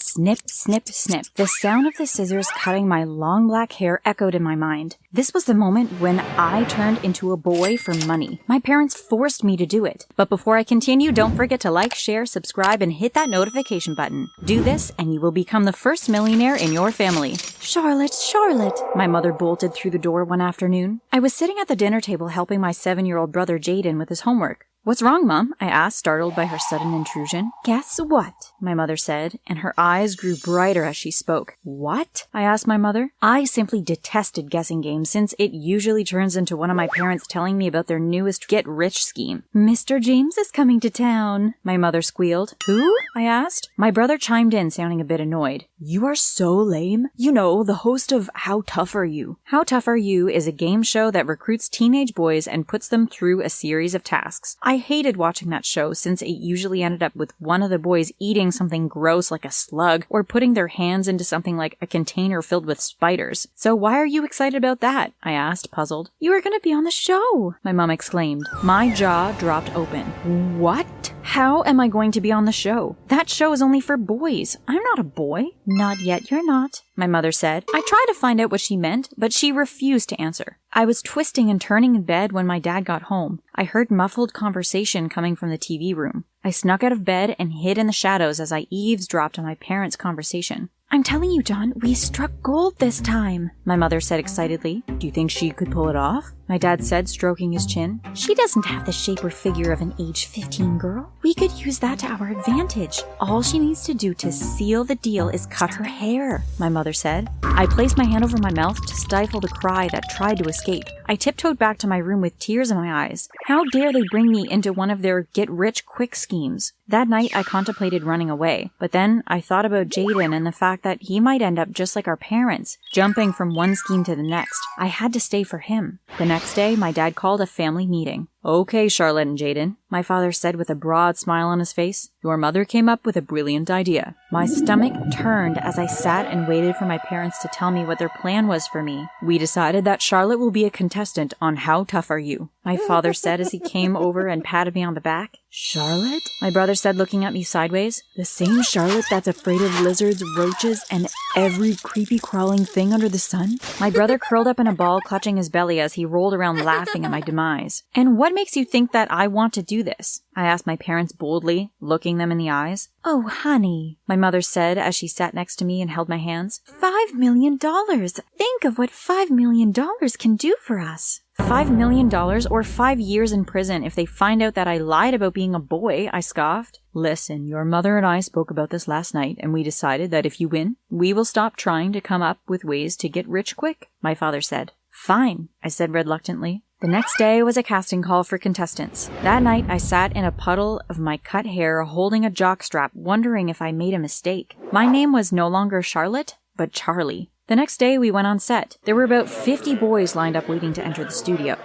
Snip, snip, snip. The sound of the scissors cutting my long black hair echoed in my mind. This was the moment when I turned into a boy for money. My parents forced me to do it. But before I continue, don't forget to like, share, subscribe, and hit that notification button. Do this, and you will become the first millionaire in your family. Charlotte, Charlotte! My mother bolted through the door one afternoon. I was sitting at the dinner table helping my seven year old brother Jayden with his homework. What's wrong, Mum? I asked, startled by her sudden intrusion. Guess what? My mother said, and her eyes grew brighter as she spoke. What? I asked my mother. I simply detested guessing games since it usually turns into one of my parents telling me about their newest get rich scheme. Mr. James is coming to town, my mother squealed. Who? I asked. My brother chimed in, sounding a bit annoyed. You are so lame. You know, the host of How Tough Are You? How Tough Are You is a game show that recruits teenage boys and puts them through a series of tasks. I hated watching that show since it usually ended up with one of the boys eating something gross like a slug or putting their hands into something like a container filled with spiders. So why are you excited about that? I asked, puzzled. You are going to be on the show, my mom exclaimed. My jaw dropped open. What? How am I going to be on the show? That show is only for boys. I'm not a boy. Not yet, you're not, my mother said. I tried to find out what she meant, but she refused to answer. I was twisting and turning in bed when my dad got home. I heard muffled conversation coming from the TV room. I snuck out of bed and hid in the shadows as I eavesdropped on my parents' conversation. I'm telling you, John, we struck gold this time, my mother said excitedly. Do you think she could pull it off? My dad said, stroking his chin. She doesn't have the shape or figure of an age 15 girl. We could use that to our advantage. All she needs to do to seal the deal is cut her hair, my mother said. I placed my hand over my mouth to stifle the cry that tried to escape. I tiptoed back to my room with tears in my eyes. How dare they bring me into one of their get rich quick schemes? That night, I contemplated running away, but then I thought about Jayden and the fact that he might end up just like our parents, jumping from one scheme to the next. I had to stay for him. The next day, my dad called a family meeting. Okay, Charlotte and Jayden, my father said with a broad smile on his face. Your mother came up with a brilliant idea. My stomach turned as I sat and waited for my parents to tell me what their plan was for me. We decided that Charlotte will be a contestant on How Tough Are You? My father said as he came over and patted me on the back. Charlotte? My brother said, looking at me sideways. The same Charlotte that's afraid of lizards, roaches, and every creepy crawling thing under the sun? My brother curled up in a ball, clutching his belly as he rolled around laughing at my demise. And what makes you think that I want to do this? I asked my parents boldly, looking them in the eyes. Oh, honey, my mother said as she sat next to me and held my hands. Five million dollars! Think of what five million dollars can do for us. Five million dollars or five years in prison if they find out that I lied about being a boy, I scoffed. Listen, your mother and I spoke about this last night, and we decided that if you win, we will stop trying to come up with ways to get rich quick, my father said. Fine, I said reluctantly. The next day was a casting call for contestants. That night, I sat in a puddle of my cut hair holding a jockstrap, wondering if I made a mistake. My name was no longer Charlotte, but Charlie. The next day, we went on set. There were about 50 boys lined up waiting to enter the studio.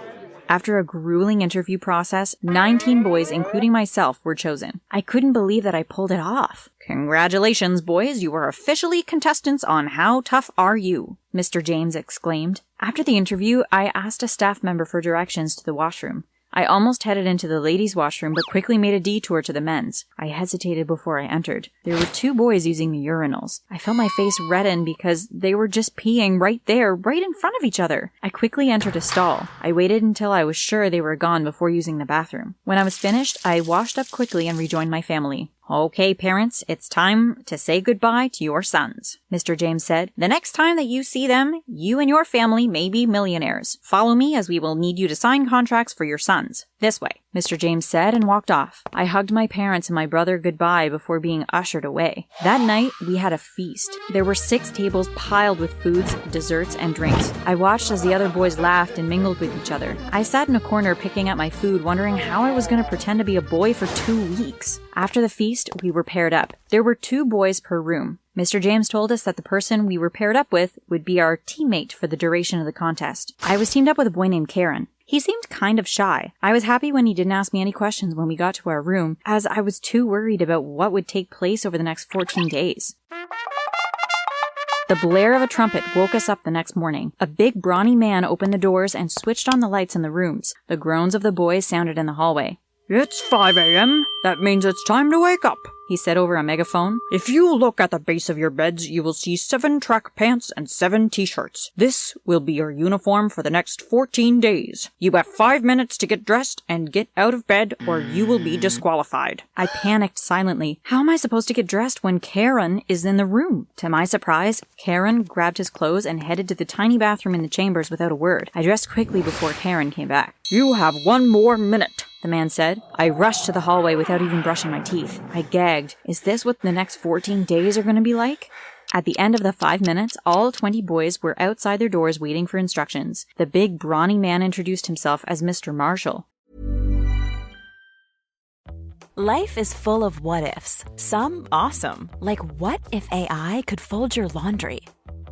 After a grueling interview process, 19 boys, including myself, were chosen. I couldn't believe that I pulled it off. Congratulations, boys, you are officially contestants on How Tough Are You? Mr. James exclaimed. After the interview, I asked a staff member for directions to the washroom. I almost headed into the ladies' washroom, but quickly made a detour to the men's. I hesitated before I entered. There were two boys using the urinals. I felt my face redden because they were just peeing right there, right in front of each other. I quickly entered a stall. I waited until I was sure they were gone before using the bathroom. When I was finished, I washed up quickly and rejoined my family. Okay, parents, it's time to say goodbye to your sons, Mr. James said. The next time that you see them, you and your family may be millionaires. Follow me as we will need you to sign contracts for your sons. This way, Mr. James said and walked off. I hugged my parents and my brother goodbye before being ushered away. That night, we had a feast. There were six tables piled with foods, desserts, and drinks. I watched as the other boys laughed and mingled with each other. I sat in a corner picking at my food, wondering how I was going to pretend to be a boy for two weeks. After the feast, we were paired up. There were two boys per room. Mr. James told us that the person we were paired up with would be our teammate for the duration of the contest. I was teamed up with a boy named Karen. He seemed kind of shy. I was happy when he didn't ask me any questions when we got to our room, as I was too worried about what would take place over the next 14 days. The blare of a trumpet woke us up the next morning. A big, brawny man opened the doors and switched on the lights in the rooms. The groans of the boys sounded in the hallway. It's 5 a.m. That means it's time to wake up, he said over a megaphone. If you look at the base of your beds, you will see seven track pants and seven t-shirts. This will be your uniform for the next 14 days. You have five minutes to get dressed and get out of bed or you will be disqualified. I panicked silently. How am I supposed to get dressed when Karen is in the room? To my surprise, Karen grabbed his clothes and headed to the tiny bathroom in the chambers without a word. I dressed quickly before Karen came back. You have one more minute the man said. I rushed to the hallway without even brushing my teeth. I gagged. Is this what the next 14 days are going to be like? At the end of the five minutes, all 20 boys were outside their doors waiting for instructions. The big, brawny man introduced himself as Mr. Marshall. Life is full of what ifs. Some awesome, like what if AI could fold your laundry?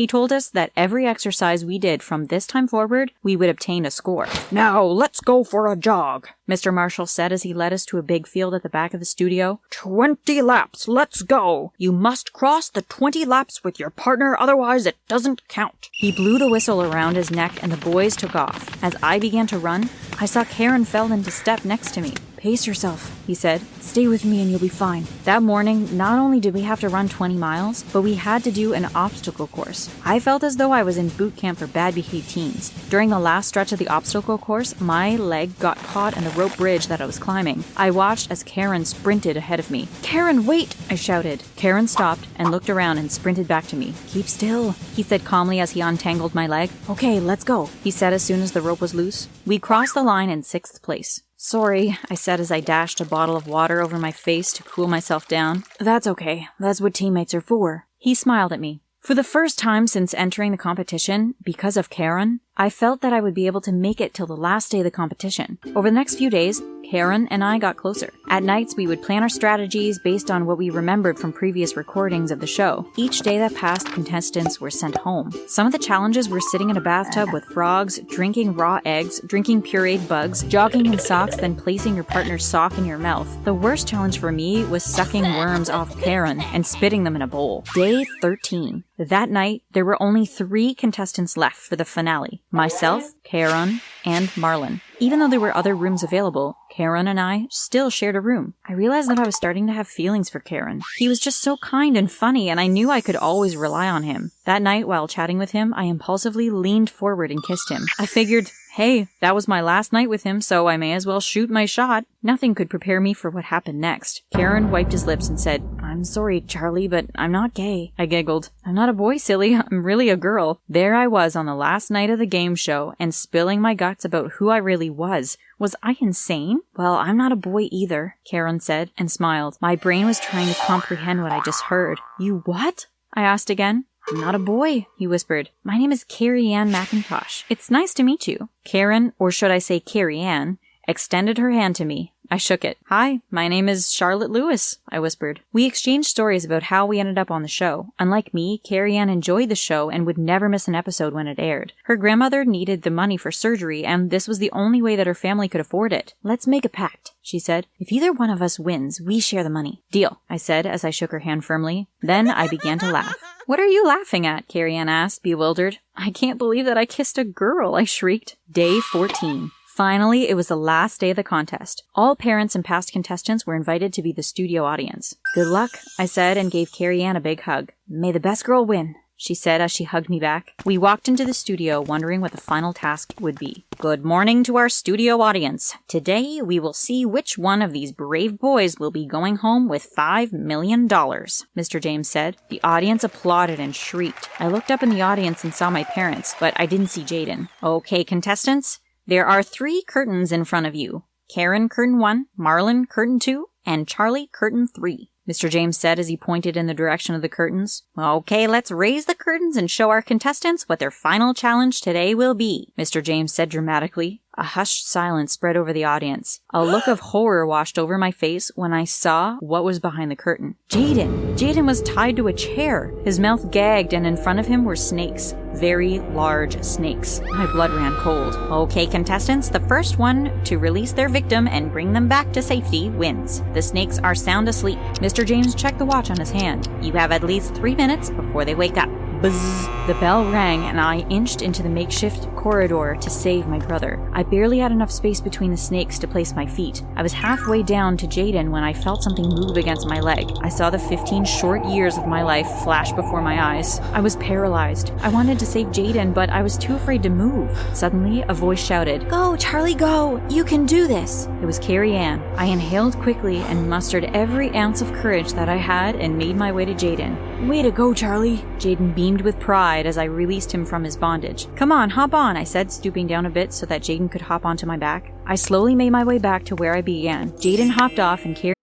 He told us that every exercise we did from this time forward, we would obtain a score. Now, let's go for a jog, Mr. Marshall said as he led us to a big field at the back of the studio. Twenty laps, let's go. You must cross the twenty laps with your partner, otherwise it doesn't count. He blew the whistle around his neck and the boys took off. As I began to run, I saw Karen fell into step next to me. Pace yourself, he said. Stay with me and you'll be fine. That morning, not only did we have to run 20 miles, but we had to do an obstacle course. I felt as though I was in boot camp for bad behaved teens. During the last stretch of the obstacle course, my leg got caught in the rope bridge that I was climbing. I watched as Karen sprinted ahead of me. Karen, wait! I shouted. Karen stopped and looked around and sprinted back to me. Keep still, he said calmly as he untangled my leg. Okay, let's go, he said as soon as the rope was loose. We crossed the line in sixth place. Sorry, I said as I dashed a bottle of water over my face to cool myself down. That's okay. That's what teammates are for. He smiled at me. For the first time since entering the competition, because of Karen, I felt that I would be able to make it till the last day of the competition. Over the next few days, Karen and I got closer. At nights, we would plan our strategies based on what we remembered from previous recordings of the show. Each day that passed, contestants were sent home. Some of the challenges were sitting in a bathtub with frogs, drinking raw eggs, drinking pureed bugs, jogging in socks, then placing your partner's sock in your mouth. The worst challenge for me was sucking worms off Karen and spitting them in a bowl. Day 13. That night, there were only three contestants left for the finale myself, Karen, and Marlon. Even though there were other rooms available, Karen and I still shared a room. I realized that I was starting to have feelings for Karen. He was just so kind and funny, and I knew I could always rely on him. That night, while chatting with him, I impulsively leaned forward and kissed him. I figured, hey, that was my last night with him, so I may as well shoot my shot. Nothing could prepare me for what happened next. Karen wiped his lips and said, I'm sorry, Charlie, but I'm not gay. I giggled. I'm not a boy, silly. I'm really a girl. There I was on the last night of the game show and spilling my guts about who I really was. Was I insane? Well, I'm not a boy either, Karen said and smiled. My brain was trying to comprehend what I just heard. You what? I asked again. I'm not a boy, he whispered. My name is Carrie Ann McIntosh. It's nice to meet you. Karen, or should I say Carrie Ann, extended her hand to me. I shook it. Hi, my name is Charlotte Lewis, I whispered. We exchanged stories about how we ended up on the show. Unlike me, Carrie Ann enjoyed the show and would never miss an episode when it aired. Her grandmother needed the money for surgery, and this was the only way that her family could afford it. Let's make a pact, she said. If either one of us wins, we share the money. Deal, I said as I shook her hand firmly. Then I began to laugh. What are you laughing at? Carrie Ann asked, bewildered. I can't believe that I kissed a girl, I shrieked. Day 14. Finally, it was the last day of the contest. All parents and past contestants were invited to be the studio audience. Good luck, I said and gave Carrie Ann a big hug. May the best girl win, she said as she hugged me back. We walked into the studio wondering what the final task would be. Good morning to our studio audience. Today we will see which one of these brave boys will be going home with five million dollars, Mr. James said. The audience applauded and shrieked. I looked up in the audience and saw my parents, but I didn't see Jayden. Okay, contestants, there are three curtains in front of you. Karen curtain 1, Marlon curtain 2, and Charlie curtain 3. Mr. James said as he pointed in the direction of the curtains. Okay, let's raise the curtains and show our contestants what their final challenge today will be, Mr. James said dramatically. A hushed silence spread over the audience. A look of horror washed over my face when I saw what was behind the curtain. Jayden! Jayden was tied to a chair. His mouth gagged, and in front of him were snakes. Very large snakes. My blood ran cold. Okay, contestants, the first one to release their victim and bring them back to safety wins. The snakes are sound asleep. Mr. James checked the watch on his hand. You have at least three minutes before they wake up. Buzz! The bell rang and I inched into the makeshift corridor to save my brother. I barely had enough space between the snakes to place my feet. I was halfway down to Jayden when I felt something move against my leg. I saw the 15 short years of my life flash before my eyes. I was paralyzed. I wanted to save Jayden, but I was too afraid to move. Suddenly, a voice shouted, Go, Charlie, go! You can do this! It was Carrie Ann. I inhaled quickly and mustered every ounce of courage that I had and made my way to Jayden. Way to go, Charlie! Jayden beamed with pride as I released him from his bondage. Come on, hop on, I said, stooping down a bit so that Jayden could hop onto my back. I slowly made my way back to where I began. Jayden hopped off and carried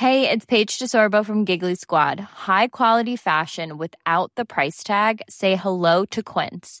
Hey, it's Paige DeSorbo from Giggly Squad. High quality fashion without the price tag. Say hello to Quince.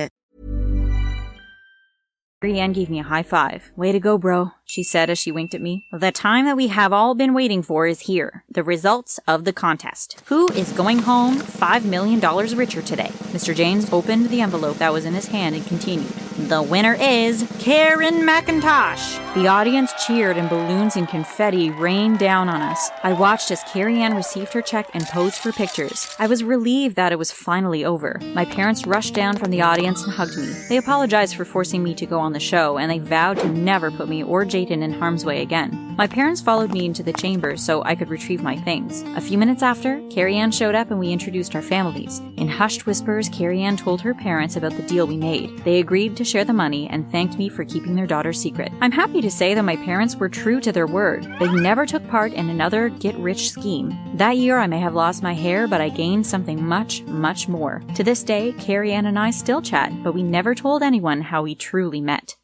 Ann gave me a high five. Way to go, bro, she said as she winked at me. The time that we have all been waiting for is here. The results of the contest. Who is going home $5 million richer today? Mr. James opened the envelope that was in his hand and continued. The winner is Karen McIntosh. The audience cheered and balloons and confetti rained down on us. I watched as Carrie Ann received her check and posed for pictures. I was relieved that it was finally over. My parents rushed down from the audience and hugged me. They apologized for forcing me to go on the show, and they vowed to never put me or Jayden in harm's way again. My parents followed me into the chamber so I could retrieve my things. A few minutes after, Carrie Ann showed up and we introduced our families. In hushed whispers, Carrie Ann told her parents about the deal we made. They agreed to share the money and thanked me for keeping their daughter's secret. I'm happy to say that my parents were true to their word. They never took part in another get rich scheme. That year, I may have lost my hair, but I gained something much, much more. To this day, Carrie Ann and I still chat, but we never told anyone how we truly met.